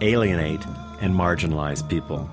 alienate, and marginalize people.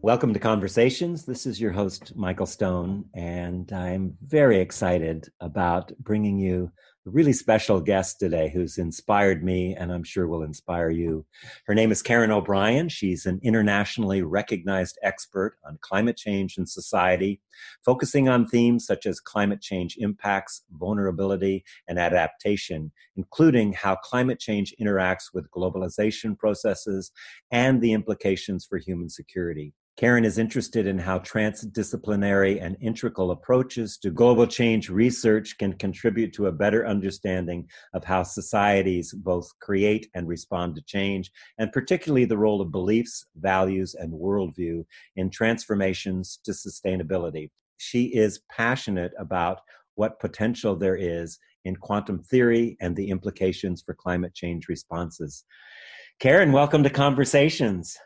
Welcome to Conversations. This is your host, Michael Stone, and I'm very excited about bringing you really special guest today who's inspired me and I'm sure will inspire you. Her name is Karen O'Brien. She's an internationally recognized expert on climate change and society, focusing on themes such as climate change impacts, vulnerability, and adaptation, including how climate change interacts with globalization processes and the implications for human security. Karen is interested in how transdisciplinary and integral approaches to global change research can contribute to a better understanding of how societies both create and respond to change, and particularly the role of beliefs, values, and worldview in transformations to sustainability. She is passionate about what potential there is in quantum theory and the implications for climate change responses. Karen, welcome to Conversations.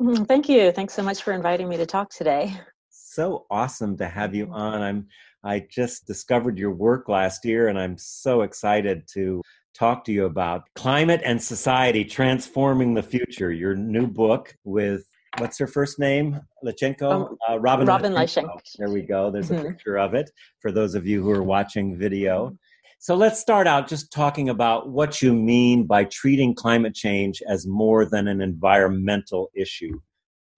Mm-hmm. Thank you. Thanks so much for inviting me to talk today. So awesome to have you on. I'm I just discovered your work last year and I'm so excited to talk to you about climate and society transforming the future. Your new book with what's her first name? Leichenko? Um, uh, Robin, Robin Leichenko. There we go. There's mm-hmm. a picture of it for those of you who are watching video. So let's start out just talking about what you mean by treating climate change as more than an environmental issue.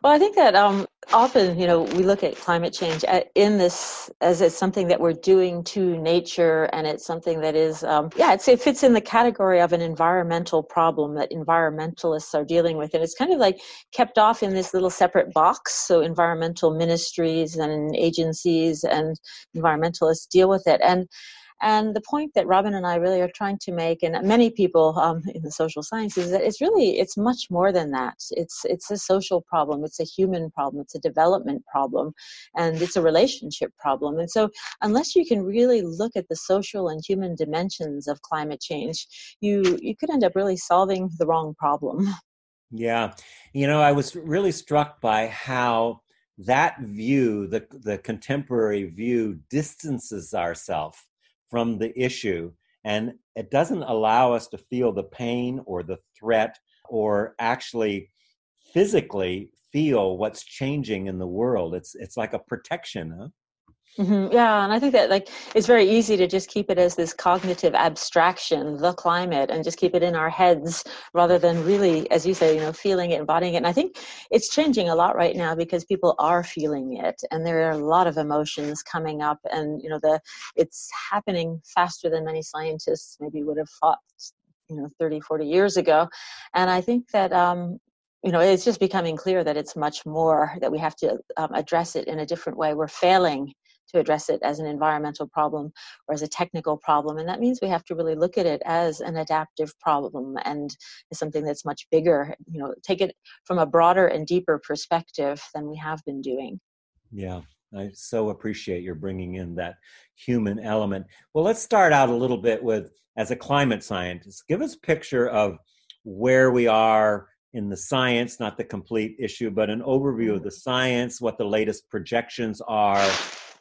Well, I think that um, often, you know, we look at climate change in this as it's something that we're doing to nature, and it's something that is, um, yeah, it fits in the category of an environmental problem that environmentalists are dealing with, and it's kind of like kept off in this little separate box. So, environmental ministries and agencies and environmentalists deal with it, and and the point that Robin and I really are trying to make, and many people um, in the social sciences, is that it's really it's much more than that. It's it's a social problem, it's a human problem, it's a development problem, and it's a relationship problem. And so, unless you can really look at the social and human dimensions of climate change, you you could end up really solving the wrong problem. Yeah, you know, I was really struck by how that view, the the contemporary view, distances ourselves from the issue and it doesn't allow us to feel the pain or the threat or actually physically feel what's changing in the world it's it's like a protection huh? Mm-hmm. Yeah, and I think that like it's very easy to just keep it as this cognitive abstraction, the climate, and just keep it in our heads rather than really, as you say, you know, feeling it, embodying it. And I think it's changing a lot right now because people are feeling it, and there are a lot of emotions coming up, and you know, the it's happening faster than many scientists maybe would have thought, you know, 30, 40 years ago. And I think that um, you know it's just becoming clear that it's much more that we have to um, address it in a different way we're failing to address it as an environmental problem or as a technical problem. And that means we have to really look at it as an adaptive problem and as something that's much bigger, you know, take it from a broader and deeper perspective than we have been doing. Yeah. I so appreciate your bringing in that human element. Well, let's start out a little bit with, as a climate scientist, give us a picture of where we are in the science, not the complete issue, but an overview of the science, what the latest projections are,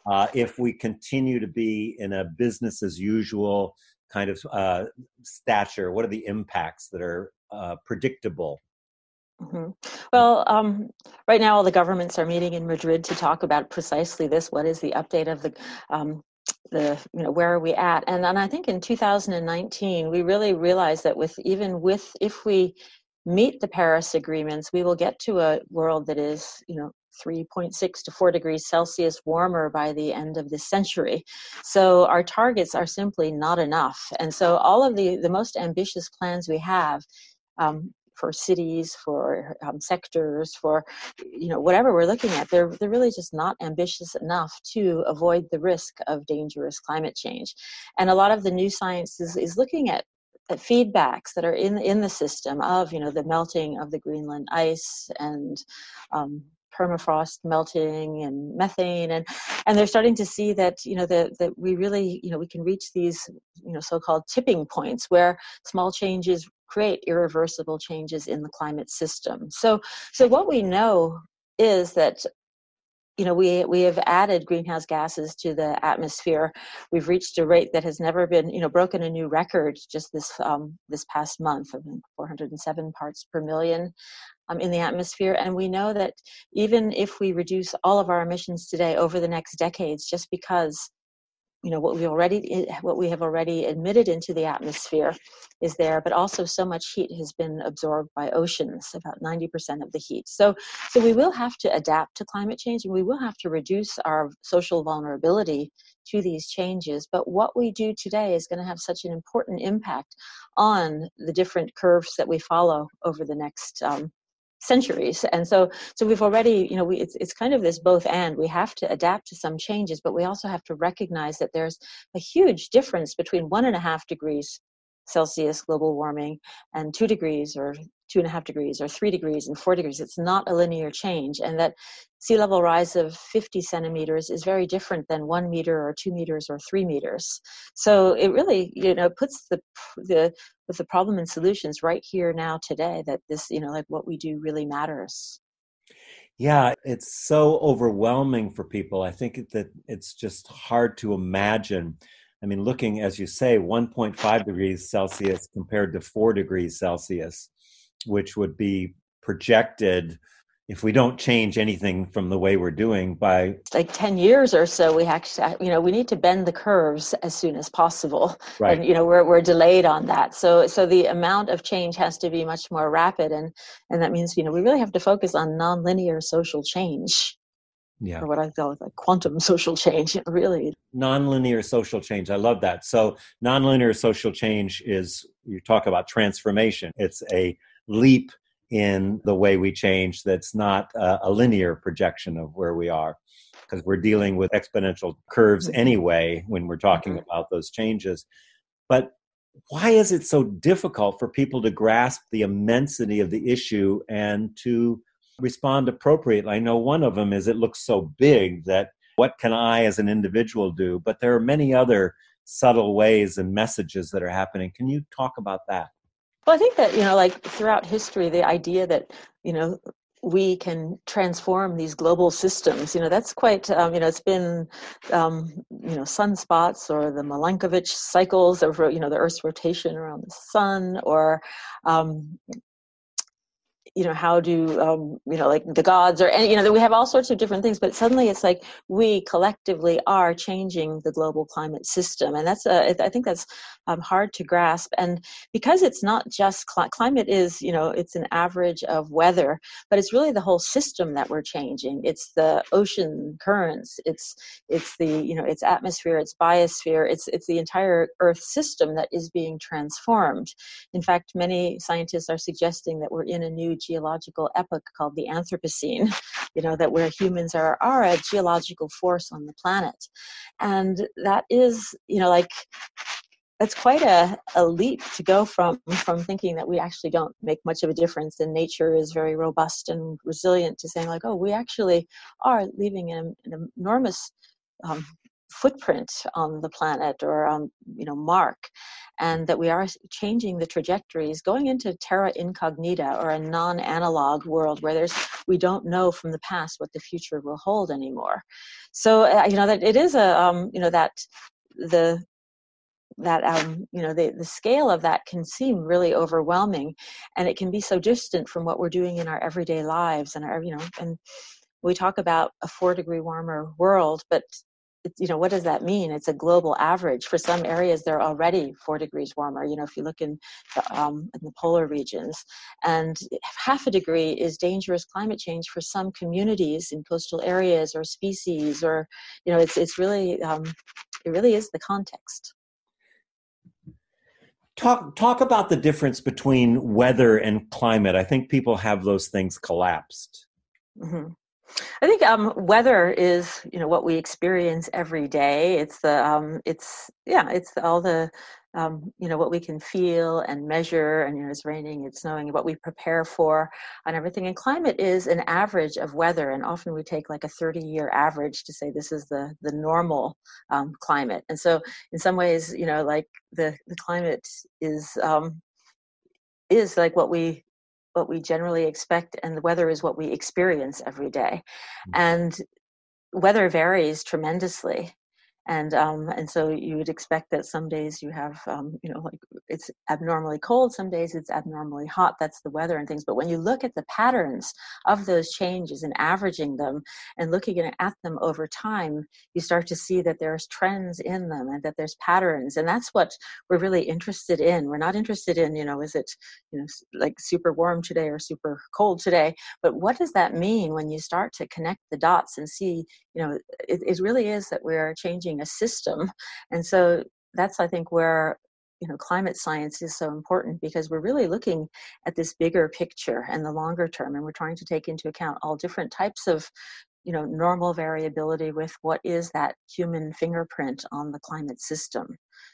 uh, if we continue to be in a business as usual kind of uh, stature? What are the impacts that are uh, predictable? Mm-hmm. Well, um, right now all the governments are meeting in Madrid to talk about precisely this. What is the update of the um, the you know where are we at? And and I think in 2019 we really realized that with even with if we meet the Paris agreements, we will get to a world that is you know 3.6 to 4 degrees Celsius warmer by the end of this century. So our targets are simply not enough. And so all of the, the most ambitious plans we have um, for cities, for um, sectors, for you know whatever we're looking at, they're they're really just not ambitious enough to avoid the risk of dangerous climate change. And a lot of the new science is, is looking at feedbacks that are in in the system of you know the melting of the Greenland ice and um, permafrost melting and methane and and they're starting to see that you know that that we really you know we can reach these you know so-called tipping points where small changes create irreversible changes in the climate system. So so what we know is that you know we we have added greenhouse gases to the atmosphere. We've reached a rate that has never been you know broken a new record just this um, this past month of 407 parts per million um, in the atmosphere. And we know that even if we reduce all of our emissions today over the next decades just because you know what we already what we have already admitted into the atmosphere is there but also so much heat has been absorbed by oceans about 90% of the heat. So so we will have to adapt to climate change and we will have to reduce our social vulnerability to these changes. But what we do today is going to have such an important impact on the different curves that we follow over the next um, centuries. And so so we've already you know we it's, it's kind of this both and. We have to adapt to some changes but we also have to recognize that there's a huge difference between one and a half degrees celsius global warming and two degrees or two and a half degrees or three degrees and four degrees it's not a linear change. And that sea level rise of 50 centimeters is very different than one meter or two meters or three meters. So it really you know puts the the with the problem and solutions right here now today that this you know like what we do really matters. Yeah it's so overwhelming for people. I think that it's just hard to imagine i mean looking as you say 1.5 degrees celsius compared to 4 degrees celsius which would be projected if we don't change anything from the way we're doing by like 10 years or so we actually uh, you know we need to bend the curves as soon as possible. Right. and you know we're, we're delayed on that. So so the amount of change has to be much more rapid and and that means you know we really have to focus on nonlinear social change yeah. or what i call like quantum social change really. Nonlinear social change i love that. So nonlinear social change is you talk about transformation. It's a leap in the way we change that's not a, a linear projection of where we are because we're dealing with exponential curves mm-hmm. anyway when we're talking mm-hmm. about those changes. But why is it so difficult for people to grasp the immensity of the issue and to respond appropriately. I know one of them is it looks so big that what can i as an individual do? But there are many other subtle ways and messages that are happening. Can you talk about that? Well, I think that, you know, like throughout history, the idea that, you know, we can transform these global systems. You know, that's quite, um, you know, it's been, um, you know, sunspots or the Milankovitch cycles of, you know, the Earth's rotation around the sun or, um, you know how do um, you know like the gods or you know that we have all sorts of different things but suddenly it's like we collectively are changing the global climate system. And that's uh, i think that's um, hard to grasp. And because it's not just cl- climate is you know it's an average of weather but it's really the whole system that we're changing. It's the ocean currents it's it's the you know it's atmosphere it's biosphere it's it's the entire earth system that is being transformed. In fact many scientists are suggesting that we're in a new geological epoch called the Anthropocene, you know, that where humans are, are a geological force on the planet. And that is, you know, like that's quite a, a leap to go from from thinking that we actually don't make much of a difference and nature is very robust and resilient to saying like oh we actually are leaving an, an enormous um, footprint on the planet or um, you know mark and that we are changing the trajectories going into terra incognita or a non-analog world where there's we don't know from the past what the future will hold anymore. So uh, you know that it is a um, you know that the that um, you know the, the scale of that can seem really overwhelming and it can be so distant from what we're doing in our everyday lives and our you know and we talk about a four degree warmer world but you know what does that mean it's a global average for some areas they're already four degrees warmer you know if you look in the, um, in the polar regions and half a degree is dangerous climate change for some communities in coastal areas or species or you know it's it's really um, it really is the context talk talk about the difference between weather and climate. I think people have those things collapsed. Mm-hmm. I think um, weather is, you know, what we experience every day. It's the, um, it's yeah, it's all the um, you know what we can feel and measure and you know it's raining it's snowing what we prepare for and everything and climate is an average of weather and often we take like a 30 year average to say this is the the normal um, climate and so in some ways you know like the the climate is um, is like what we what we generally expect and the weather is what we experience every day mm-hmm. and weather varies tremendously and um, and so you would expect that some days you have um, you know like it's abnormally cold some days it's abnormally hot that's the weather and things. But when you look at the patterns of those changes and averaging them and looking at them over time you start to see that there's trends in them and that there's patterns. And that's what we're really interested in. We're not interested in you know is it you know like super warm today or super cold today? But what does that mean when you start to connect the dots and see you know it, it really is that we're changing a system. And so that's, I think, where you know climate science is so important because we're really looking at this bigger picture and the longer term and we're trying to take into account all different types of you know normal variability with what is that human fingerprint on the climate system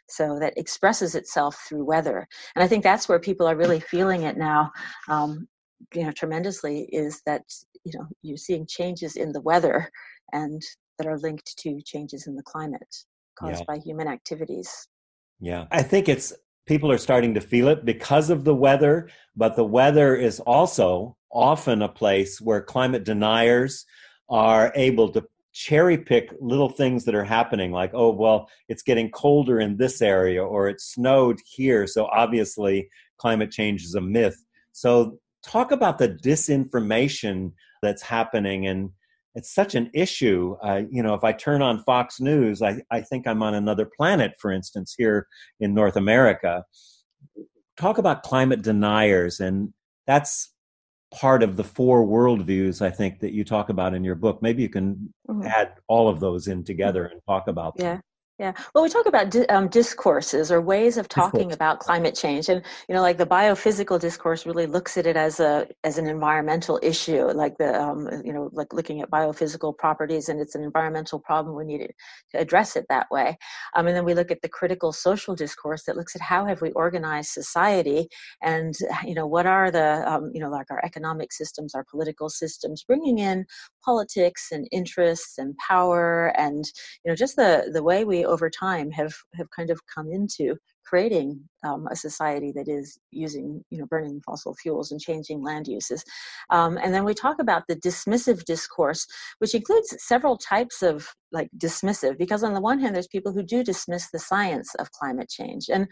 so that expresses itself through weather and i think that's where people are really feeling it now um, you know tremendously is that you know you're seeing changes in the weather and that are linked to changes in the climate caused yeah. by human activities. Yeah, I think it's people are starting to feel it because of the weather, but the weather is also often a place where climate deniers are able to cherry pick little things that are happening like oh well it's getting colder in this area or it snowed here so obviously climate change is a myth so talk about the disinformation that's happening and it's such an issue. Uh, you know, if I turn on Fox News, I, I think I'm on another planet, for instance, here in North America. Talk about climate deniers, and that's part of the four worldviews I think that you talk about in your book. Maybe you can mm-hmm. add all of those in together and talk about them. Yeah. Yeah. Well, we talk about di- um, discourses or ways of talking about climate change, and you know, like the biophysical discourse really looks at it as a as an environmental issue, like the um, you know, like looking at biophysical properties, and it's an environmental problem. We need to address it that way. Um, and then we look at the critical social discourse that looks at how have we organized society, and you know, what are the um, you know, like our economic systems, our political systems, bringing in politics and interests and power, and you know, just the the way we over time have have kind of come into creating um, a society that is using you know burning fossil fuels and changing land uses. Um, and then we talk about the dismissive discourse which includes several types of like dismissive because on the one hand there's people who do dismiss the science of climate change and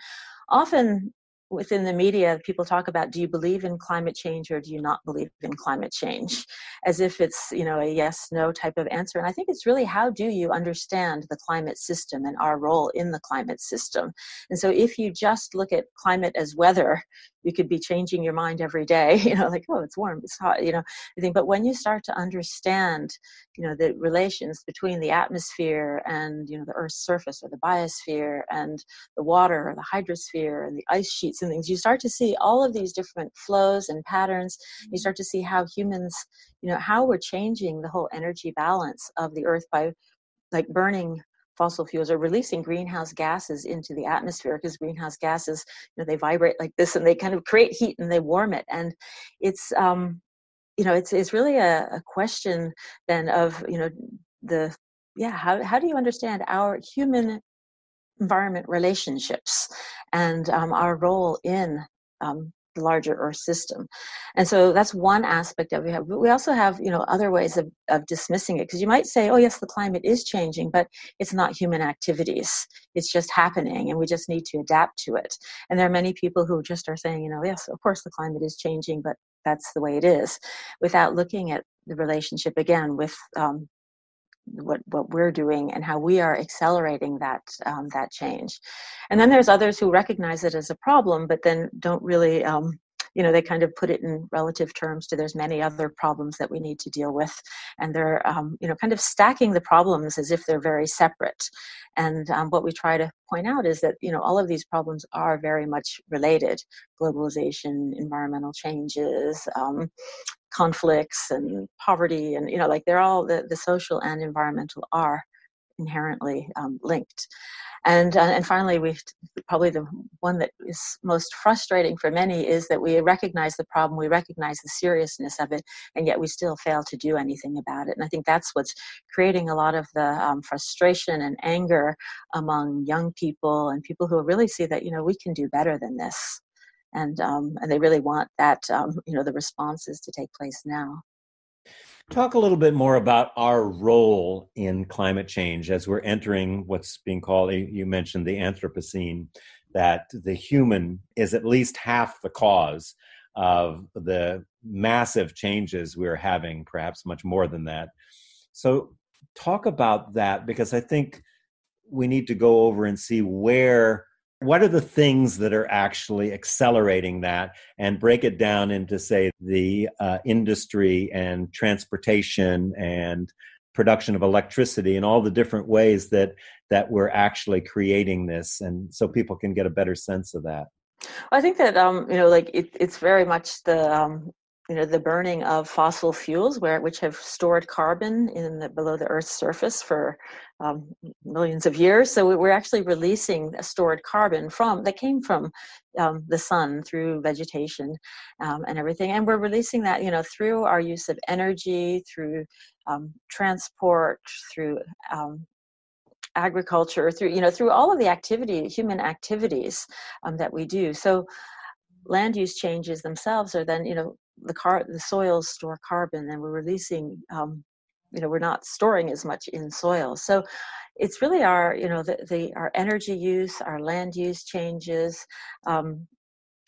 often within the media, people talk about do you believe in climate change or do you not believe in climate change? As if it's, you know, a yes, no type of answer. And I think it's really how do you understand the climate system and our role in the climate system? And so if you just look at climate as weather, you could be changing your mind every day, you know, like, oh, it's warm, it's hot, you know, I think, but when you start to understand, you know, the relations between the atmosphere and, you know, the Earth's surface or the biosphere and the water or the hydrosphere and the ice sheets and things, you start to see all of these different flows and patterns. You mm-hmm. start to see how humans, you know, how we're changing the whole energy balance of the Earth by like burning fossil fuels are releasing greenhouse gases into the atmosphere because greenhouse gases you know they vibrate like this and they kind of create heat and they warm it. And it's um you know it's it's really a, a question then of you know the yeah how, how do you understand our human environment relationships and um, our role in um, larger earth system. And so that's one aspect of it we also have you know other ways of, of dismissing it because you might say oh yes the climate is changing but it's not human activities. It's just happening and we just need to adapt to it. And there are many people who just are saying you know yes of course the climate is changing but that's the way it is without looking at the relationship again with um, what what we're doing and how we are accelerating that um, that change. And then there's others who recognize it as a problem but then don't really um, you know they kind of put it in relative terms to there's many other problems that we need to deal with. And they're um, you know kind of stacking the problems as if they're very separate. And um, what we try to point out is that you know all of these problems are very much related. Globalization environmental changes um, conflicts and poverty and you know like they're all the, the social and environmental are inherently um, linked. And uh, and finally we probably the one that is most frustrating for many is that we recognize the problem we recognize the seriousness of it and yet we still fail to do anything about it. And i think that's what's creating a lot of the um, frustration and anger among young people and people who really see that you know we can do better than this and um, and they really want that um, you know the responses to take place now Talk a little bit more about our role in climate change as we're entering what's being called, you mentioned the Anthropocene, that the human is at least half the cause of the massive changes we're having, perhaps much more than that. So, talk about that because I think we need to go over and see where what are the things that are actually accelerating that? And break it down into say the uh, industry and transportation and production of electricity and all the different ways that that we're actually creating this and so people can get a better sense of that. I think that um, you know like it, it's very much the um, you know the burning of fossil fuels where which have stored carbon in the, below the earth's surface for um, millions of years. So we're actually releasing stored carbon from that came from um, the sun through vegetation um, and everything. And we're releasing that you know through our use of energy through um, transport through um, agriculture through you know through all of the activity human activities um, that we do. So land use changes themselves are then you know the car the soils store carbon and we're releasing um, you know we're not storing as much in soil. So it's really our you know the, the our energy use our land use changes um,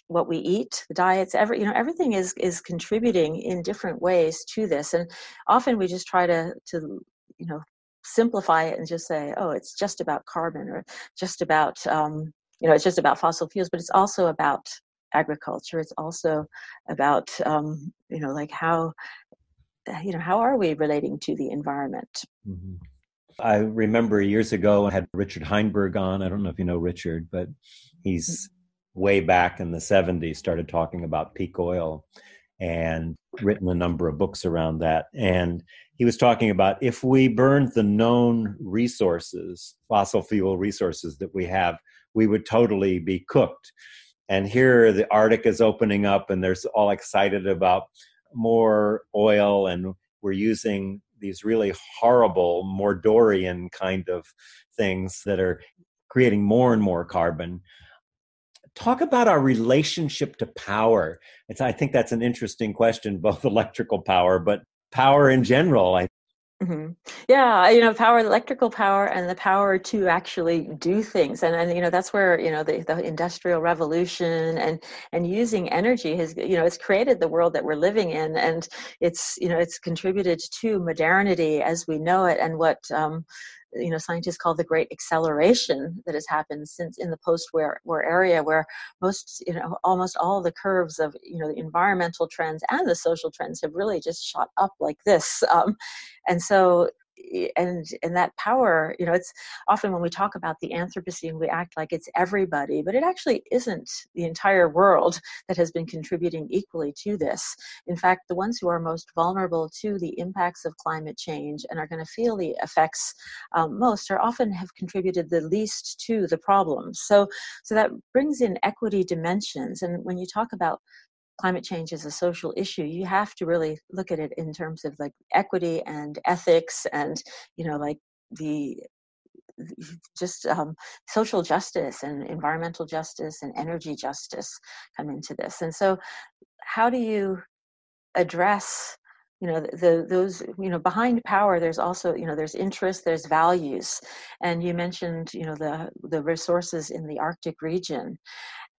what we eat the diets every you know everything is is contributing in different ways to this. And often we just try to to you know simplify it and just say oh it's just about carbon or just about um, you know it's just about fossil fuels but it's also about agriculture. It's also about, um, you know, like how, you know, how are we relating to the environment? Mm-hmm. I remember years ago I had Richard Heinberg on. I don't know if you know Richard, but he's mm-hmm. way back in the 70s started talking about peak oil and written a number of books around that. And he was talking about if we burned the known resources, fossil fuel resources that we have, we would totally be cooked and here the arctic is opening up and they're all excited about more oil and we're using these really horrible mordorian kind of things that are creating more and more carbon. Talk about our relationship to power. It's, i think that's an interesting question both electrical power but power in general i Mm-hmm. Yeah, you know, power, electrical power, and the power to actually do things, and and you know that's where you know the, the industrial revolution and and using energy has you know it's created the world that we're living in, and it's you know it's contributed to modernity as we know it, and what um, you know scientists call the great acceleration that has happened since in the post-war area where most you know almost all the curves of you know the environmental trends and the social trends have really just shot up like this. Um, and so and and that power you know it's often when we talk about the anthropocene we act like it's everybody but it actually isn't the entire world that has been contributing equally to this. In fact the ones who are most vulnerable to the impacts of climate change and are going to feel the effects um, most are often have contributed the least to the problems so so that brings in equity dimensions and when you talk about climate change is a social issue you have to really look at it in terms of like equity and ethics and you know like the just um, social justice and environmental justice and energy justice come into this. And so how do you address you know the, those you know behind power there's also you know there's interest there's values. And you mentioned you know the the resources in the arctic region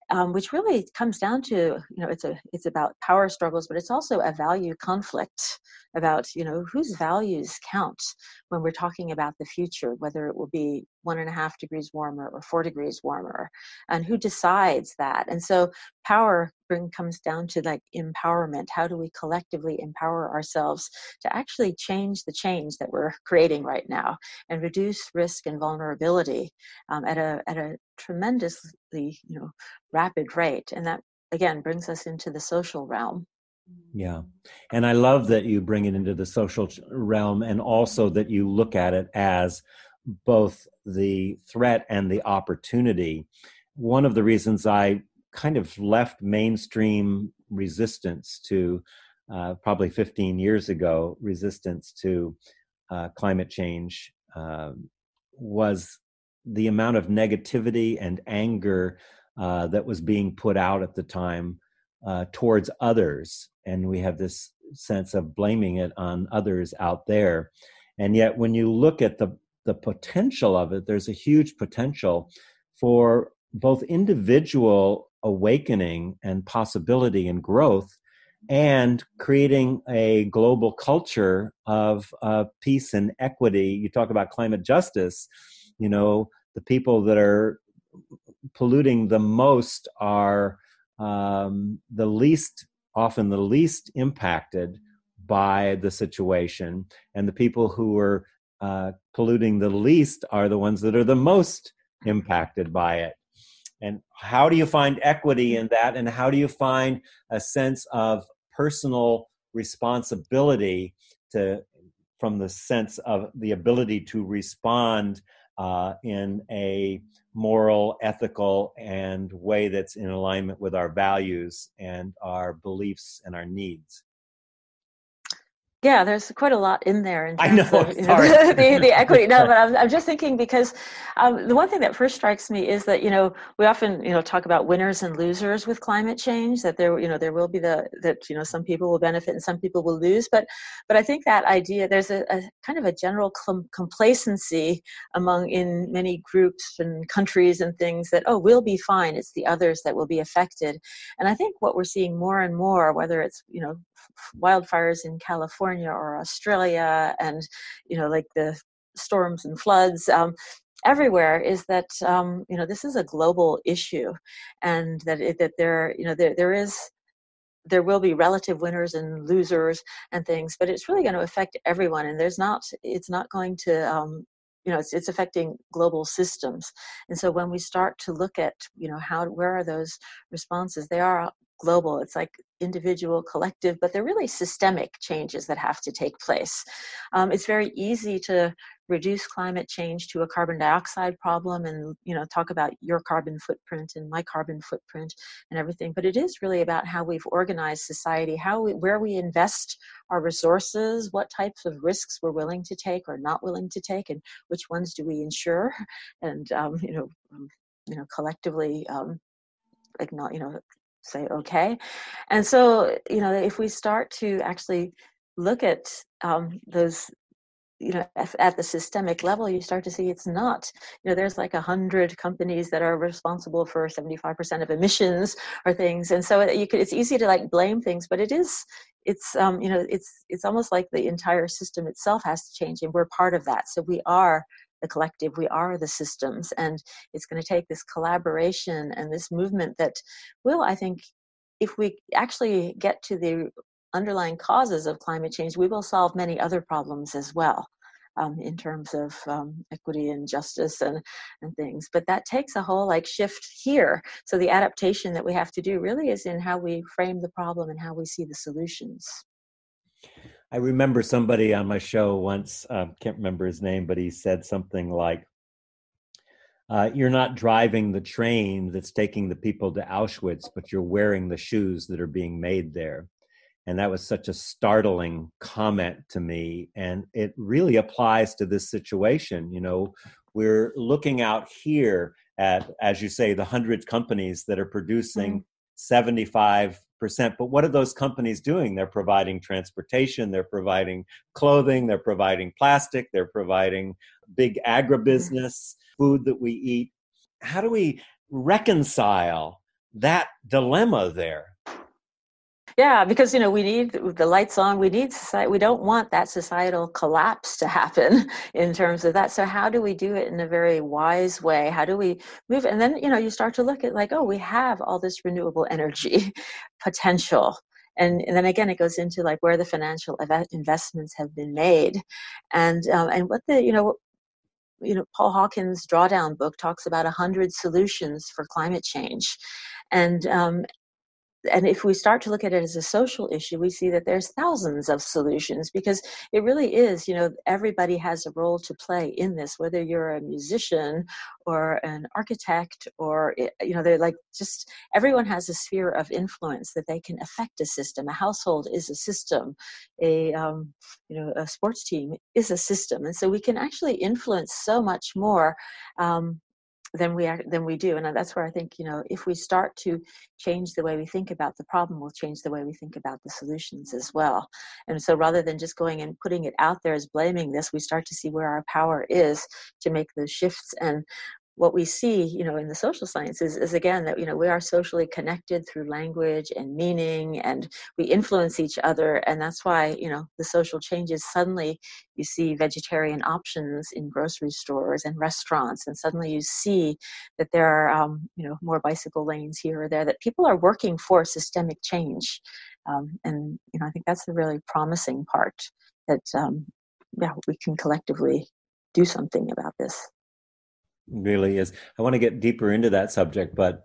um, which really comes down to you know it's a it's about power struggles but it's also a value conflict about you know whose values count when we're talking about the future whether it will be one and a half degrees warmer or four degrees warmer and who decides that? And so power bring, comes down to like empowerment. How do we collectively empower ourselves to actually change the change that we're creating right now and reduce risk and vulnerability um, at a at a tremendously you know rapid rate? And that again brings us into the social realm. Yeah. And I love that you bring it into the social realm and also that you look at it as both the threat and the opportunity. One of the reasons I kind of left mainstream resistance to uh, probably 15 years ago, resistance to uh, climate change uh, was the amount of negativity and anger uh, that was being put out at the time uh, towards others. And we have this sense of blaming it on others out there. And yet, when you look at the, the potential of it, there's a huge potential for both individual awakening and possibility and growth and creating a global culture of uh, peace and equity. You talk about climate justice, you know, the people that are polluting the most are um, the least often the least impacted by the situation and the people who are uh, polluting the least are the ones that are the most impacted by it and how do you find equity in that and how do you find a sense of personal responsibility to from the sense of the ability to respond uh, in a moral, ethical, and way that's in alignment with our values and our beliefs and our needs. Yeah, there's quite a lot in there. In I know, of, you know the, the, equity. No, but I'm, I'm just thinking because um, the one thing that first strikes me is that you know we often you know talk about winners and losers with climate change. That there you know there will be the that you know some people will benefit and some people will lose. But but I think that idea there's a, a kind of a general complacency among in many groups and countries and things that oh we'll be fine. It's the others that will be affected. And I think what we're seeing more and more, whether it's you know wildfires in California or Australia, and you know, like the storms and floods. Um, everywhere is that um, you know this is a global issue, and that it, that there you know there there is there will be relative winners and losers and things, but it's really going to affect everyone, and there's not it's not going to um, you know it's, it's affecting global systems and so when we start to look at you know how where are those responses they are global it's like individual collective but they're really systemic changes that have to take place. Um, it's very easy to reduce climate change to a carbon dioxide problem and you know talk about your carbon footprint and my carbon footprint and everything but it is really about how we've organized society how we, where we invest our resources what types of risks we're willing to take or not willing to take and which ones do we insure and um, you know um, you know collectively um, like not you know say okay. And so you know if we start to actually look at um, those you know at the systemic level you start to see it's not you know there's like a hundred companies that are responsible for 75% of emissions or things. And so you could it's easy to like blame things but it is it's um you know it's it's almost like the entire system itself has to change and we're part of that. So we are the collective we are the systems and it's going to take this collaboration and this movement that will i think if we actually get to the underlying causes of climate change we will solve many other problems as well um, in terms of um, equity and justice and, and things. But that takes a whole like shift here. So the adaptation that we have to do really is in how we frame the problem and how we see the solutions. I remember somebody on my show once, uh, can't remember his name, but he said something like, uh, You're not driving the train that's taking the people to Auschwitz, but you're wearing the shoes that are being made there. And that was such a startling comment to me. And it really applies to this situation. You know, we're looking out here at, as you say, the hundred companies that are producing mm-hmm. 75 percent but what are those companies doing? They're providing transportation they're providing clothing they're providing plastic they're providing big mm-hmm. agribusiness food that we eat. How do we reconcile that dilemma there yeah, because you know we need the lights on. We need society. We don't want that societal collapse to happen in terms of that. So how do we do it in a very wise way? How do we move? And then you know you start to look at like, oh, we have all this renewable energy potential. And, and then again, it goes into like where the financial investments have been made, and um, and what the you know you know paul hawkins drawdown book talks about 100 solutions for climate change and um, and if we start to look at it as a social issue we see that there's thousands of solutions because it really is you know everybody has a role to play in this whether you're a musician or an architect or eh, you know they're like just everyone has a sphere of influence that they can affect a system. A household is a system. A um, you know a sports team is a system. And so we can actually influence so much more um, than we are than we do and uh, that's where i think you know if we start to change the way we think about the problem we'll change the way we think about the solutions as well. And so rather than just going and putting it out there as blaming this we start to see where our power is to make those shifts and what we see you know in the social sciences is again that you know we are socially connected through language and meaning and we influence each other. And that's why you know the social changes suddenly you see vegetarian options in grocery stores and restaurants and suddenly you see that there are um, you know more bicycle lanes here or there that people are working for systemic change. Um, and you know i think that's the really promising part that um, yeah we can collectively do something about this really is. I want to get deeper into that subject, but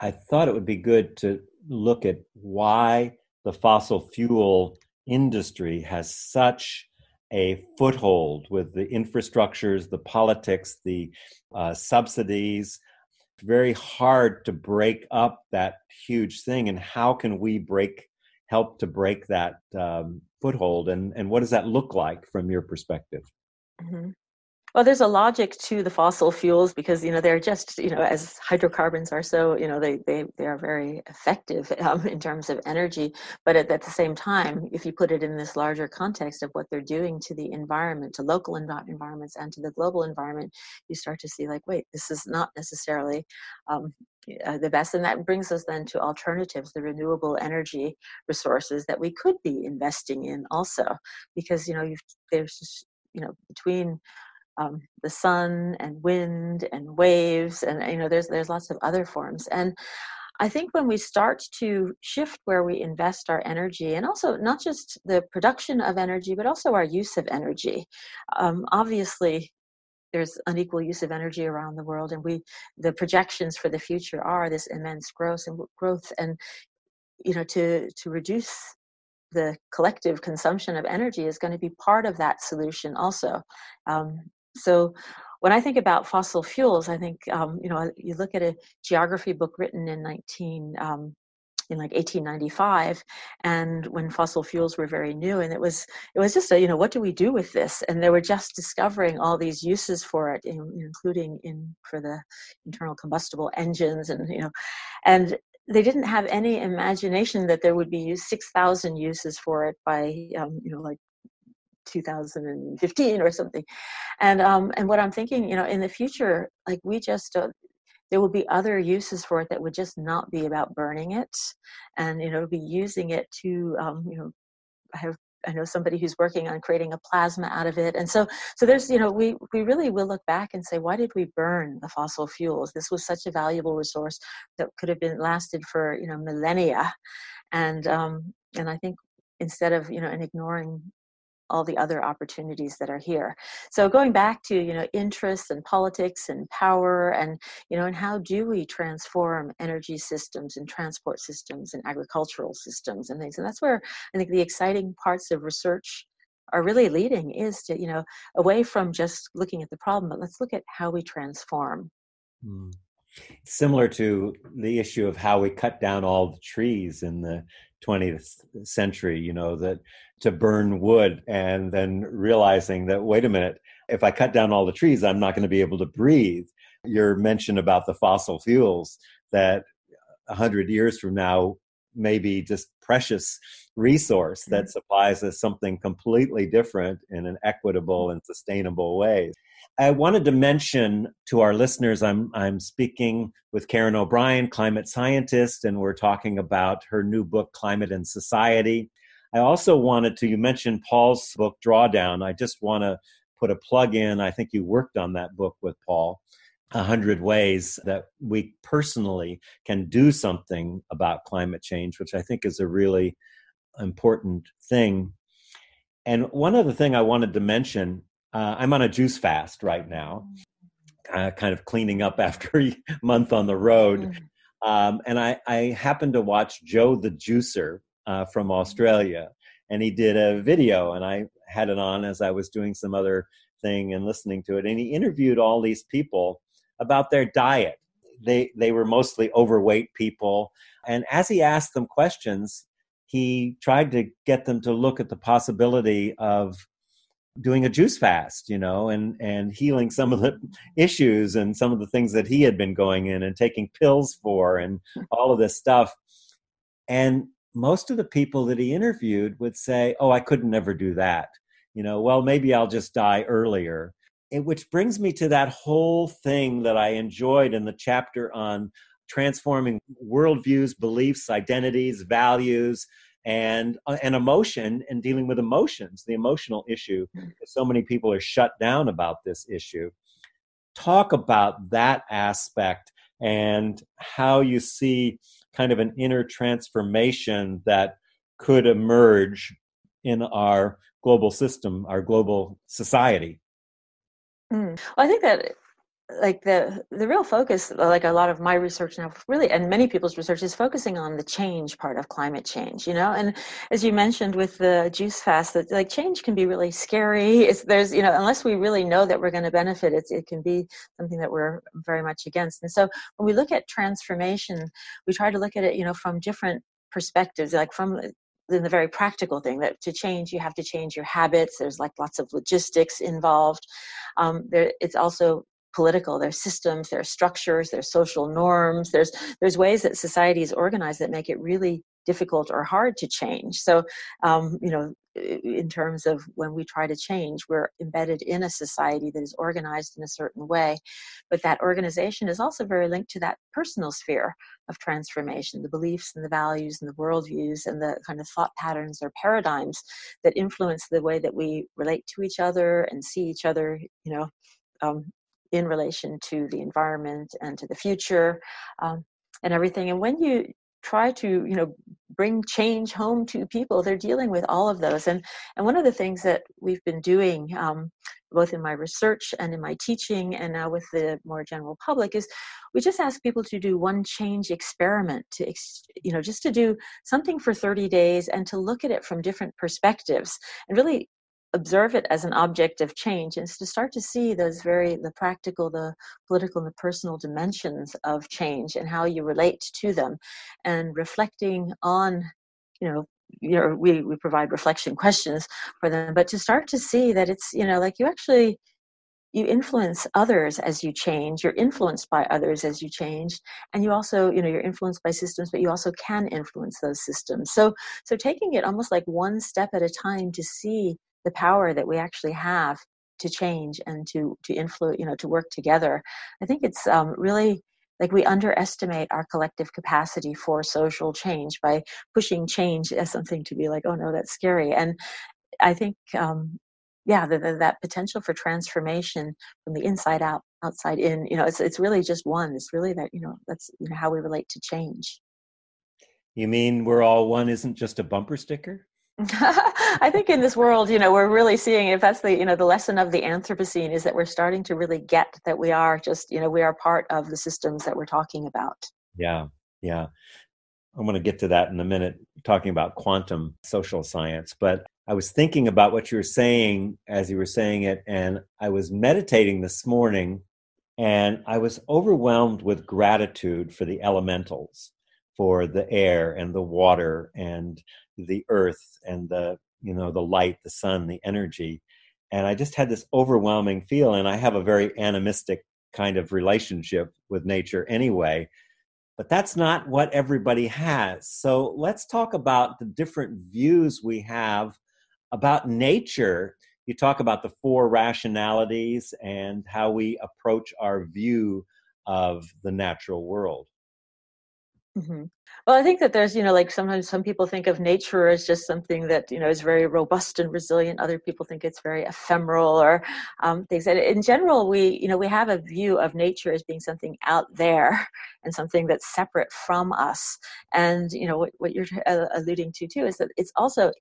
I thought it would be good to look at why the fossil fuel industry has such a foothold with the infrastructures, the politics, the uh, subsidies. It's very hard to break up that huge thing. And how can we break, help to break that um, foothold? And, and what does that look like from your perspective? Mm-hmm. Well, there's a logic to the fossil fuels because you know they're just you know as hydrocarbons are so you know they they they are very effective um, in terms of energy. But at, at, the same time, if you put it in this larger context of what they're doing to the environment, to local env- environments, and to the global environment, you start to see like, wait, this is not necessarily um, uh, the best. And that brings us then to alternatives, the renewable energy resources that we could be investing in also, because you know there's just you know between um, the sun and wind and waves and you know there's there's lots of other forms and I think when we start to shift where we invest our energy, and also not just the production of energy, but also our use of energy. Um, obviously, there's unequal use of energy around the world, and we the projections for the future are this immense growth and growth, and you know to to reduce the collective consumption of energy is going to be part of that solution also. Um, so when I think about fossil fuels, I think um, you know you look at a geography book written in 19 um, in like 1895 and when fossil fuels were very new and it was it was just a you know what do we do with this? And they were just discovering all these uses for it including in for the internal combustible engines and you know and they didn't have any imagination that there would be 6,000 uses for it by um, you know like 2015 or something and um and what i'm thinking you know in the future like we just uh, there will be other uses for it that would just not be about burning it and you know be using it to um you know i have I know somebody who's working on creating a plasma out of it. And so, so there's, you know, we, we really will look back and say, why did we burn the fossil fuels? This was such a valuable resource that could have been lasted for, you know, millennia. And, um, and I think instead of, you know, and ignoring all the other opportunities that are here so going back to you know interests and politics and power and you know and how do we transform energy systems and transport systems and agricultural systems and things and that's where i think the exciting parts of research are really leading is to you know away from just looking at the problem but let's look at how we transform mm. similar to the issue of how we cut down all the trees in the 20th century you know that to burn wood and then realizing that wait a minute if i cut down all the trees i'm not going to be able to breathe. Your mention about the fossil fuels that 100 years from now may be just precious resource that mm-hmm. supplies us something completely different in an equitable and sustainable way I wanted to mention to our listeners I'm, I'm speaking with Karen O'Brien, climate scientist, and we're talking about her new book, Climate and Society. I also wanted to, you mentioned Paul's book, Drawdown. I just want to put a plug in. I think you worked on that book with Paul. A hundred ways that we personally can do something about climate change, which I think is a really important thing. And one other thing I wanted to mention uh, I'm on a juice fast right now, uh, kind of cleaning up after a month on the road. Mm-hmm. Um, and I, I happened to watch Joe the Juicer uh, from mm-hmm. Australia, and he did a video, and I had it on as I was doing some other thing and listening to it. And he interviewed all these people about their diet. They they were mostly overweight people, and as he asked them questions, he tried to get them to look at the possibility of doing a juice fast you know and and healing some of the issues and some of the things that he had been going in and taking pills for and all of this stuff. And most of the people that he interviewed would say oh i couldn't never do that. You know well maybe i'll just die earlier. It, which brings me to that whole thing that i enjoyed in the chapter on transforming worldviews beliefs identities values and uh, and emotion and dealing with emotions the emotional issue hmm. so many people are shut down about this issue talk about that aspect and how you see kind of an inner transformation that could emerge in our global system our global society mm. i think that like the the real focus like a lot of my research now really and many people's research is focusing on the change part of climate change you know? And as you mentioned with the juice fast that like change can be really scary. It's there's you know unless we really know that we're going to benefit it's, it can be something that we're very much against. And so when we look at transformation we try to look at it you know from different perspectives like from in the very practical thing that to change you have to change your habits. There's like lots of logistics involved. Um, there, it's also political there's systems there's structures there's social norms. There's there's ways that society is organized that make it really difficult or hard to change. So um, you know in terms of when we try to change we're embedded in a society that is organized in a certain way. But that organization is also very linked to that personal sphere of transformation the beliefs and the values and the worldviews and the kind of thought patterns or paradigms that influence the way that we relate to each other and see each other you know um, in relation to the environment and to the future um, and everything. And when you try to you know bring change home to people they're dealing with all of those and and one of the things that we've been doing um, both in my research and in my teaching and now with the more general public is we just ask people to do one change experiment to you know just to do something for 30 days and to look at it from different perspectives and really observe it as an object of change and to start to see those very the practical the political and the personal dimensions of change and how you relate to them. And reflecting on you know you know we, we provide reflection questions for them but to start to see that it's you know like you actually you influence others as you change you're influenced by others as you change and you also you know you're influenced by systems but you also can influence those systems. So so taking it almost like one step at a time to see the power that we actually have to change and to to influence you know to work together. I think it's um, really like we underestimate our collective capacity for social change by pushing change as something to be like oh no that's scary. And i think um, yeah the, the, that potential for transformation from the inside out outside in you know it's it's really just one. It's really that you know that's you know how we relate to change. You mean we're all one isn't just a bumper sticker I think in this world, you know, we're really seeing if that's the, you know, the lesson of the Anthropocene is that we're starting to really get that we are just, you know, we are part of the systems that we're talking about. Yeah, yeah. I'm going to get to that in a minute, talking about quantum social science. But I was thinking about what you were saying as you were saying it, and I was meditating this morning, and I was overwhelmed with gratitude for the elementals, for the air and the water and the earth and the you know the light the sun the energy. And i just had this overwhelming feeling i have a very animistic kind of relationship with nature anyway but that's not what everybody has. So let's talk about the different views we have about nature. You talk about the four rationalities and how we approach our view of the natural world. Mm-hmm. Well, I think that there's, you know, like sometimes some people think of nature as just something that, you know, is very robust and resilient. Other people think it's very ephemeral or um, things. And in general, we, you know, we have a view of nature as being something out there and something that's separate from us. And, you know, what, what you're uh, alluding to too is that it's also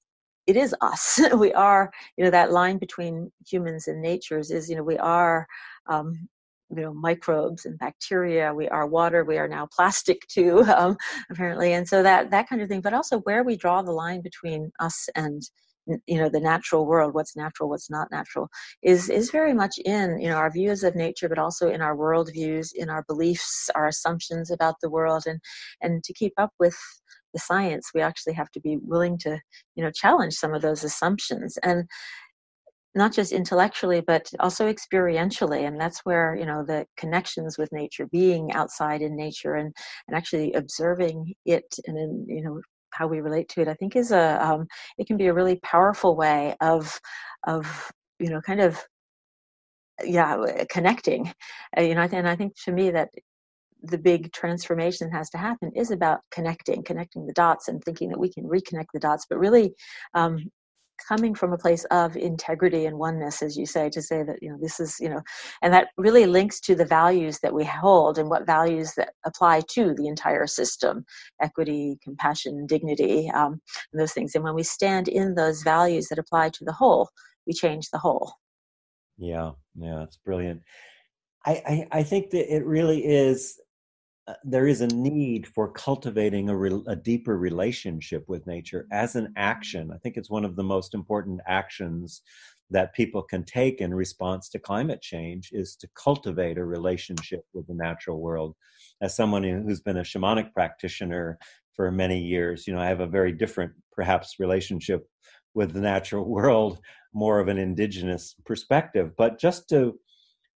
it is us. we are, you know, that line between humans and natures is, you know, we are um, you know microbes and bacteria. We are water. We are now plastic too um, apparently. And so that that kind of thing. But also where we draw the line between us and you know the natural world what's natural what's not natural is is very much in you know our views of nature but also in our world views in our beliefs our assumptions about the world. And and to keep up with the science we actually have to be willing to you know challenge some of those assumptions. And not just intellectually but also experientially and that's where you know the connections with nature being outside in nature and and actually observing it and then you know how we relate to it i think is a um, it can be a really powerful way of of you know kind of yeah connecting uh, you know and i think to me that the big transformation that has to happen is about connecting connecting the dots and thinking that we can reconnect the dots but really um, coming from a place of integrity and oneness as you say to say that you know this is you know and that really links to the values that we hold and what values that apply to the entire system equity compassion dignity um, those things. And when we stand in those values that apply to the whole we change the whole. Yeah. Yeah it's brilliant. I, I, I think that it really is Uh, there is a need for cultivating a, re- a, deeper relationship with nature as an action. I think it's one of the most important actions that people can take in response to climate change is to cultivate a relationship with the natural world. As someone who's been a shamanic practitioner for many years, you know, I have a very different, perhaps, relationship with the natural world, more of an indigenous perspective. But just to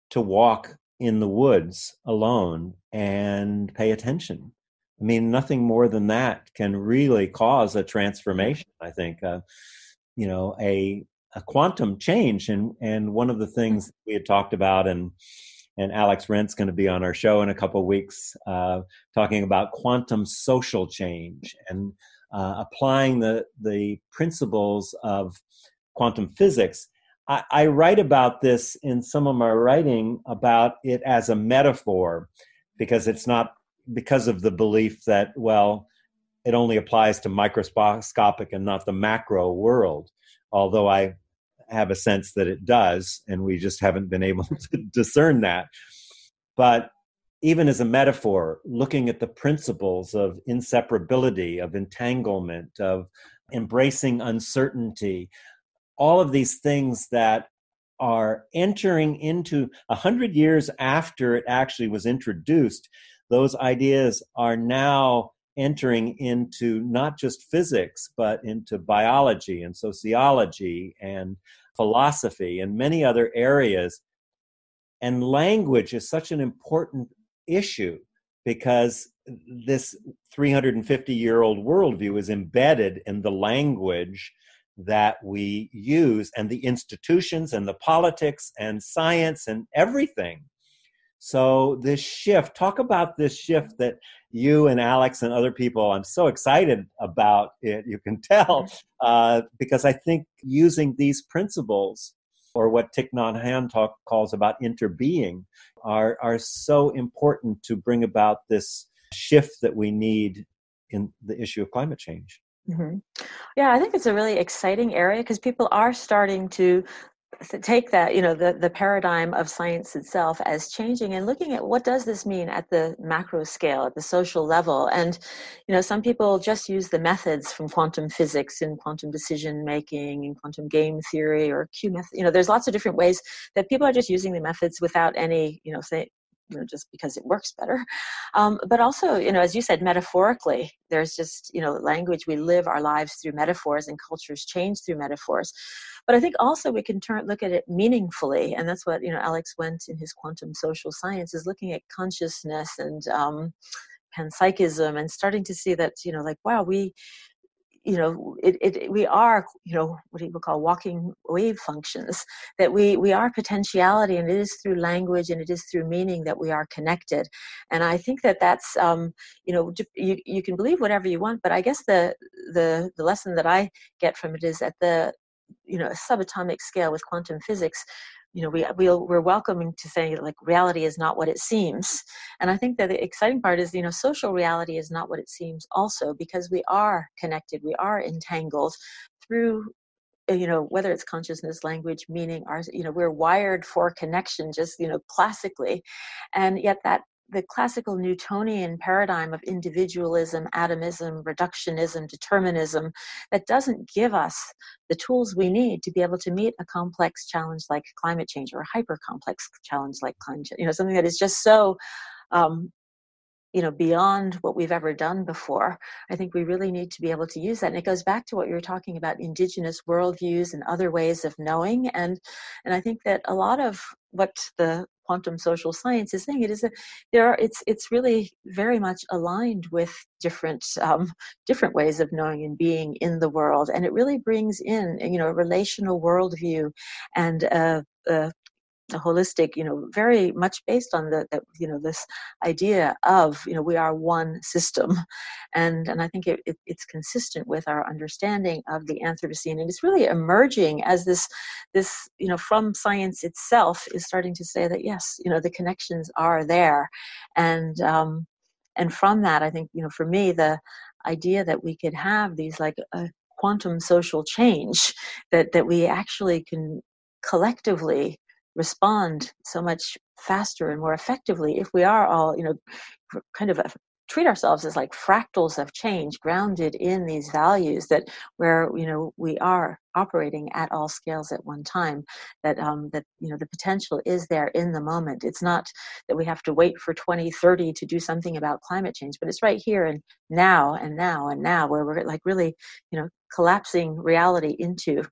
to walk in the woods alone and pay attention. I mean, nothing more than that can really cause a transformation. I think, uh, you know, a a quantum change, and and one of the things we had talked about, and and Alex Wendt's going to be on our show in a couple weeks, uh, talking about quantum social change and uh, applying the the principles of quantum physics I, I write about this in some of my writing about it as a metaphor because it's not because of the belief that, well, it only applies to microscopic and not the macro world, although I have a sense that it does, and we just haven't been able to discern that. But even as a metaphor, looking at the principles of inseparability, of entanglement, of embracing uncertainty, all of these things that are entering into a hundred years after it actually was introduced those ideas are now entering into not just physics but into biology and sociology and philosophy and many other areas. And language is such an important issue because this 350 year old worldview is embedded in the language that we use and the institutions and the politics and science and everything. So, this shift, talk about this shift that you and Alex and other people, I'm so excited about it, you can tell, uh, because I think using these principles, or what Thich Nhat Hanh talk, calls about interbeing, are, are so important to bring about this shift that we need in the issue of climate change. Mm-hmm. Yeah, I think it's a really exciting area because people are starting to take that you know the, the paradigm of science itself as changing and looking at what does this mean at the macro scale at the social level and you know some people just use the methods from quantum physics and quantum decision making and quantum game theory or q method you know there's lots of different ways that people are just using the methods without any you know say just because it works better. Um, but also you know as you said metaphorically there's just you know language we live our lives through metaphors and cultures change through metaphors. But i think also we can turn look at it meaningfully and that's what you know alex wendt in his quantum social science is looking at consciousness and um, panpsychism and starting to see that you know like wow we you know it, it we are you know what people call walking wave functions that we we are potentiality and it is through language and it is through meaning that we are connected. And i think that that's um you know you, you can believe whatever you want but i guess the the the lesson that i get from it is at the you know subatomic scale with quantum physics you know we we'll, we're welcoming to say like reality is not what it seems. And i think that the exciting part is you know social reality is not what it seems also because we are connected we are entangled through uh, you know whether it's consciousness language meaning our you know we're wired for connection just you know classically. And yet that the classical Newtonian paradigm of individualism, atomism, reductionism, determinism, that doesn't give us the tools we need to be able to meet a complex challenge like climate change or a hyper complex challenge like climate change. You know, something that is just so um, you know beyond what we've ever done before i think we really need to be able to use that and it goes back to what you were talking about indigenous worldviews and other ways of knowing and and i think that a lot of what the quantum social science is saying it is that there are it's it's really very much aligned with different um, different ways of knowing and being in the world. And it really brings in you know a relational worldview and a, a holistic you know very much based on the, the, you know this idea of you know we are one system. And and i think it, it, it's consistent with our understanding of the anthropocene. And it's really emerging as this this you know from science itself is starting to say that yes you know the connections are there. And um and from that i think you know for me the idea that we could have these like a quantum social change that that we actually can collectively respond so much faster and more effectively if we are all you know kind of treat ourselves as like fractals of change grounded in these values that where you know we are operating at all scales at one time that um that you know the potential is there in the moment. It's not that we have to wait for 2030 to do something about climate change but it's right here and now and now and now where we're like really you know collapsing reality into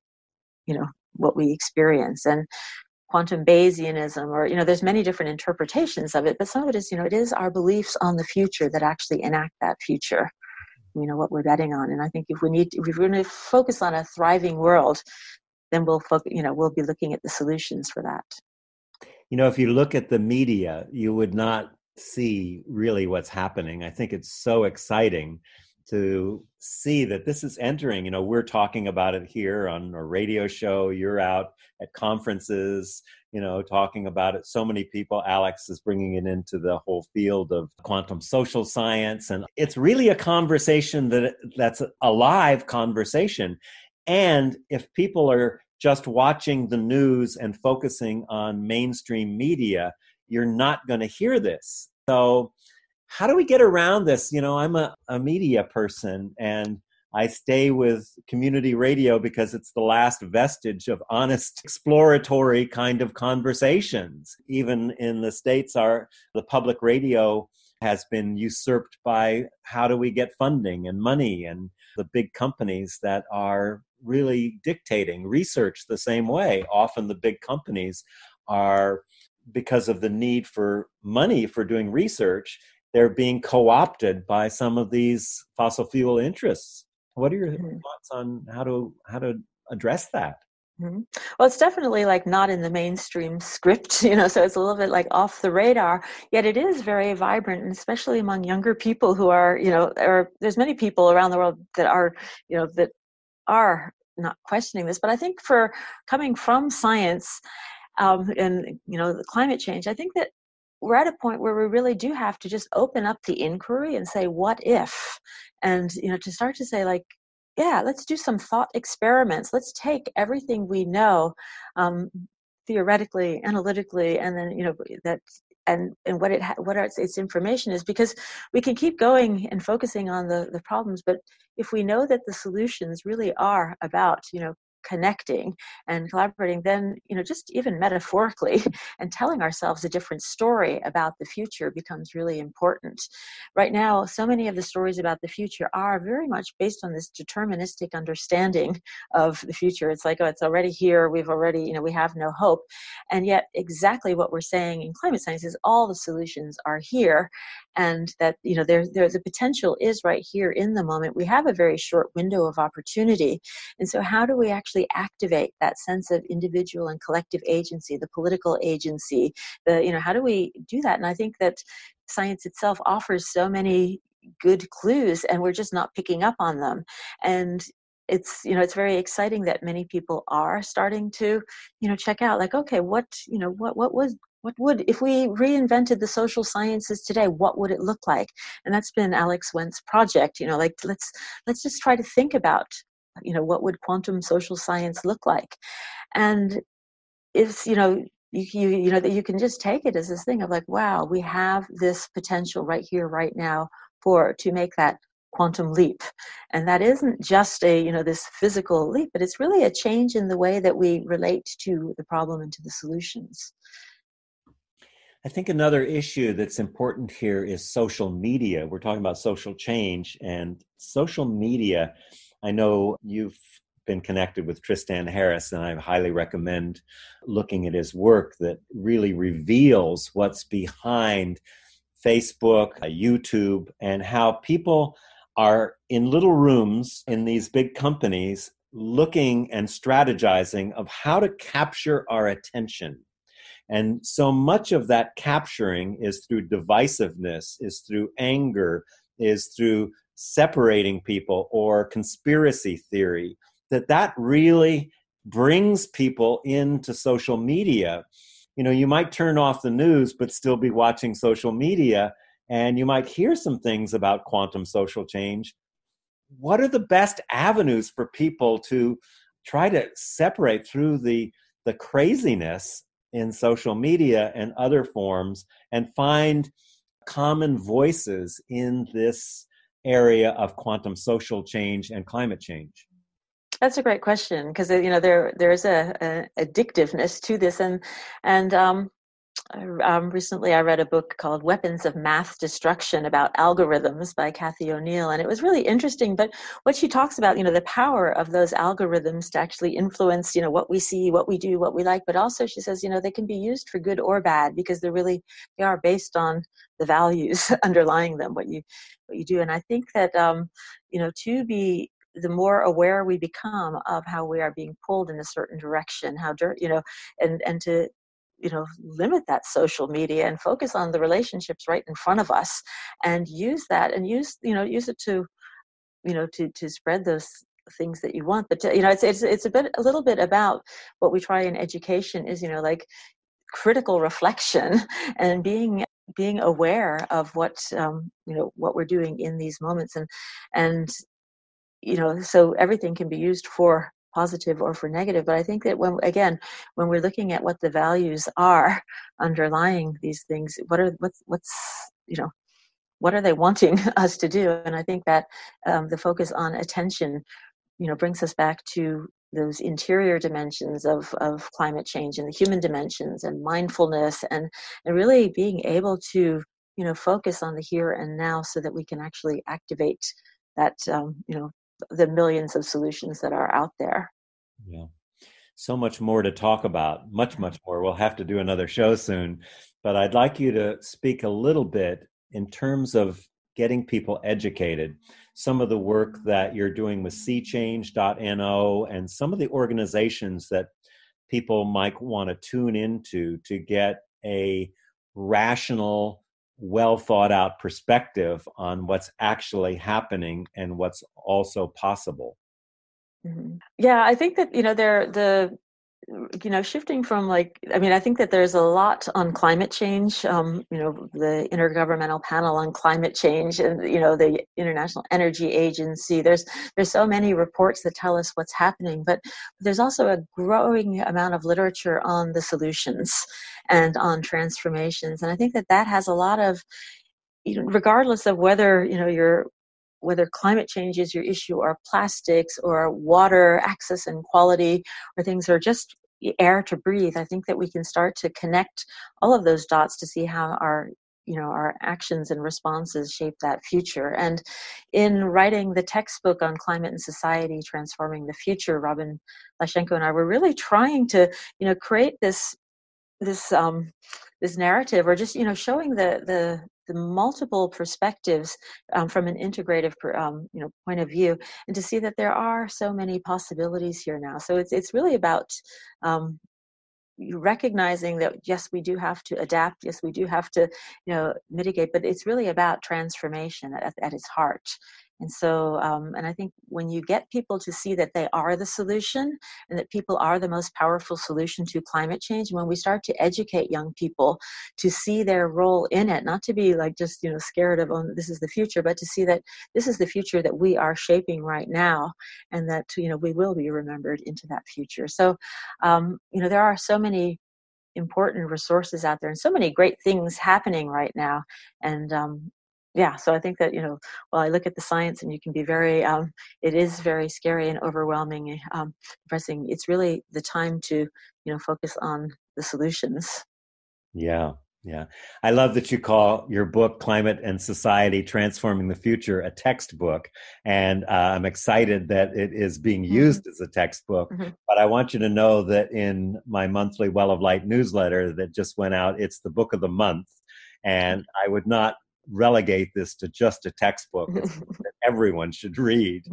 you know what we experience. And quantum Bayesianism, or you know, there's many different interpretations of it. But some of it is, you know, it is our beliefs on the future that actually enact that future. You know what we're betting on, and I think if we need, if we're going to focus on a thriving world, then we'll focus. You know, we'll be looking at the solutions for that. You know, if you look at the media, you would not see really what's happening. I think it's so exciting to see that this is entering you know we're talking about it here on a radio show you're out at conferences you know talking about it. So many people alex is bringing it into the whole field of quantum social science and it's really a conversation that that's a live conversation. And if people are just watching the news and focusing on mainstream media you're not going to hear this. So how do we get around this? You know, I'm a, a media person and I stay with community radio because it's the last vestige of honest, exploratory kind of conversations. Even in the States, our the public radio has been usurped by how do we get funding and money and the big companies that are really dictating research the same way. Often the big companies are because of the need for money for doing research they're being co-opted by some of these fossil fuel interests. What are your mm-hmm. thoughts on how to how to address that? Mm-hmm. Well, it's definitely like not in the mainstream script, you know, so it's a little bit like off the radar. Yet it is very vibrant, and especially among younger people who are, you know, or there's many people around the world that are, you know, that are not questioning this. But I think for coming from science um, and you know, the climate change, I think that we're at a point where we really do have to just open up the inquiry and say what if? And you know to start to say like yeah let's do some thought experiments. Let's take everything we know um, theoretically analytically and then you know that and and what it ha- what its, its information is because we can keep going and focusing on the the problems but if we know that the solutions really are about you know connecting and collaborating, then, you know, just even metaphorically and telling ourselves a different story about the future becomes really important. Right now, so many of the stories about the future are very much based on this deterministic understanding of the future. It's like, oh, it's already here. We've already, you know, we have no hope. And yet, exactly what we're saying in climate science is all the solutions are here and that you know there, there the potential is right here in the moment we have a very short window of opportunity and so how do we actually activate that sense of individual and collective agency the political agency the you know how do we do that? And i think that science itself offers so many good clues and we're just not picking up on them. And it's you know it's very exciting that many people are starting to you know check out like okay what you know what what was what would if we reinvented the social sciences today what would it look like? And that's been alex wendt's project you know like let's let's just try to think about you know what would quantum social science look like and if you know you, you you know that you can just take it as this thing of like wow we have this potential right here right now for to make that quantum leap and that isn't just a you know this physical leap but it's really a change in the way that we relate to the problem and to the solutions I think another issue that's important here is social media. We're talking about social change and social media. I know you've been connected with Tristan Harris, and I highly recommend looking at his work that really reveals what's behind Facebook, uh, YouTube, and how people are in little rooms in these big companies looking and strategizing of how to capture our attention. And so much of that capturing is through divisiveness, is through anger, is through separating people or conspiracy theory, that that really brings people into social media. You know, you might turn off the news, but still be watching social media, and you might hear some things about quantum social change. What are the best avenues for people to try to separate through the the craziness in social media and other forms and find common voices in this area of quantum social change and climate change? That's a great question because you know there there's a, a, addictiveness to this and and um, um, recently I read a book called Weapons of Math Destruction about algorithms by Cathy O'Neil, and it was really interesting. But what she talks about, you know, the power of those algorithms to actually influence, you know, what we see, what we do, what we like, but also she says, you know, they can be used for good or bad because they're really they are based on the values underlying them, what you what you do. And I think that um, you know, to be the more aware we become of how we are being pulled in a certain direction, how dirt, you know, and and to you know limit that social media and focus on the relationships right in front of us and use that and use you know use it to you know to to spread those things that you want. But to, you know it's it's it's a bit a little bit about what we try in education is you know like critical reflection and being being aware of what um, you know what we're doing in these moments and and you know so everything can be used for positive or for negative but i think that when again when we're looking at what the values are underlying these things what are what's what's you know what are they wanting us to do? And i think that um, the focus on attention you know brings us back to those interior dimensions of, of climate change and the human dimensions and mindfulness and, and really being able to you know focus on the here and now so that we can actually activate that um, you know the millions of solutions that are out there. Yeah. So much more to talk about, much, much mm-hmm. more. We'll have to do another show soon. But I'd like you to speak a little bit in terms of getting people educated. Some of the work mm-hmm. that you're doing with cchange.no and some of the organizations that people might want to tune into to get a rational well thought out perspective on what's actually happening and what's also possible. Mm-hmm. Yeah, I think that you know there the you know shifting from like i mean i think that there's a lot on climate change um, you know the intergovernmental panel on climate change and you know the international energy agency. There's there's so many reports that tell us what's happening but there's also a growing amount of literature on the solutions and on transformations and i think that that has a lot of regardless of whether you know you're whether climate change is your issue or plastics or water access and quality or things are just air to breathe i think that we can start to connect all of those dots to see how our you know our actions and responses shape that future. And in writing the textbook on climate and society transforming the future robin Leichenko and i were really trying to you know create this this um this narrative or just you know showing the the the multiple perspectives um, from an integrative um, you know point of view and to see that there are so many possibilities here now. So it's it's really about um, recognizing that yes we do have to adapt yes we do have to you know mitigate but it's really about transformation at, at its heart and so, um, and I think when you get people to see that they are the solution and that people are the most powerful solution to climate change, when we start to educate young people to see their role in it, not to be like just, you know, scared of, oh, this is the future, but to see that this is the future that we are shaping right now and that, you know, we will be remembered into that future. So, um, you know, there are so many important resources out there and so many great things happening right now and um, yeah so i think that you know well i look at the science and you can be very um, it is very scary and overwhelming um, depressing it's really the time to you know focus on the solutions yeah yeah i love that you call your book climate and society transforming the future a textbook and uh, i'm excited that it is being mm-hmm. used mm-hmm. as a textbook mm-hmm. but i want you to know that in my monthly well of light newsletter that just went out it's the book of the month and i would not relegate this to just a textbook that everyone should read.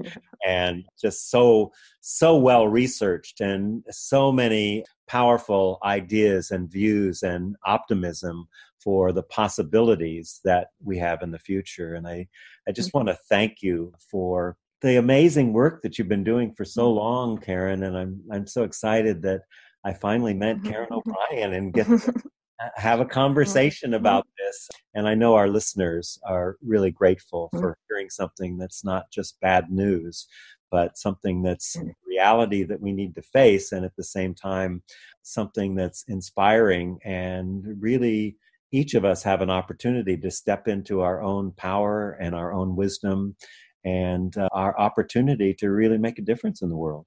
And just so so well researched and so many powerful ideas and views and optimism for the possibilities that we have in the future. And i i just want to thank you for the amazing work that you've been doing for so mm-hmm. long karen. And i'm i'm so excited that i finally met mm-hmm. karen o'brien and get have a conversation mm-hmm. about this. And I know our listeners are really grateful mm-hmm. for hearing something that's not just bad news, but something that's mm-hmm. reality that we need to face. And at the same time, something that's inspiring and really each of us have an opportunity to step into our own power and our own wisdom and uh, our opportunity to really make a difference in the world.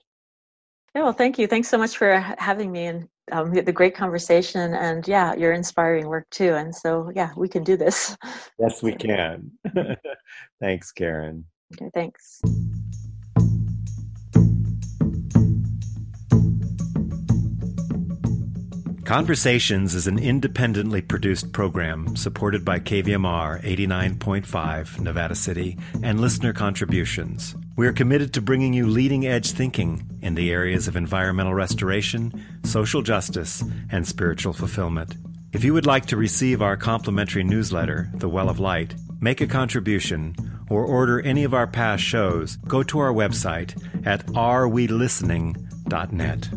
Yeah, well, thank you. Thanks so much for having me and um, the great conversation. And yeah, your inspiring work too. And so, yeah, we can do this. Yes, we can. Thanks, Karen. Okay, thanks. Conversations is an independently produced program supported by KVMR 89.5 Nevada City and listener contributions. We are committed to bringing you leading edge thinking in the areas of environmental restoration, social justice, and spiritual fulfillment. If you would like to receive our complimentary newsletter, The Well of Light, make a contribution, or order any of our past shows, go to our website at arewelistening.net.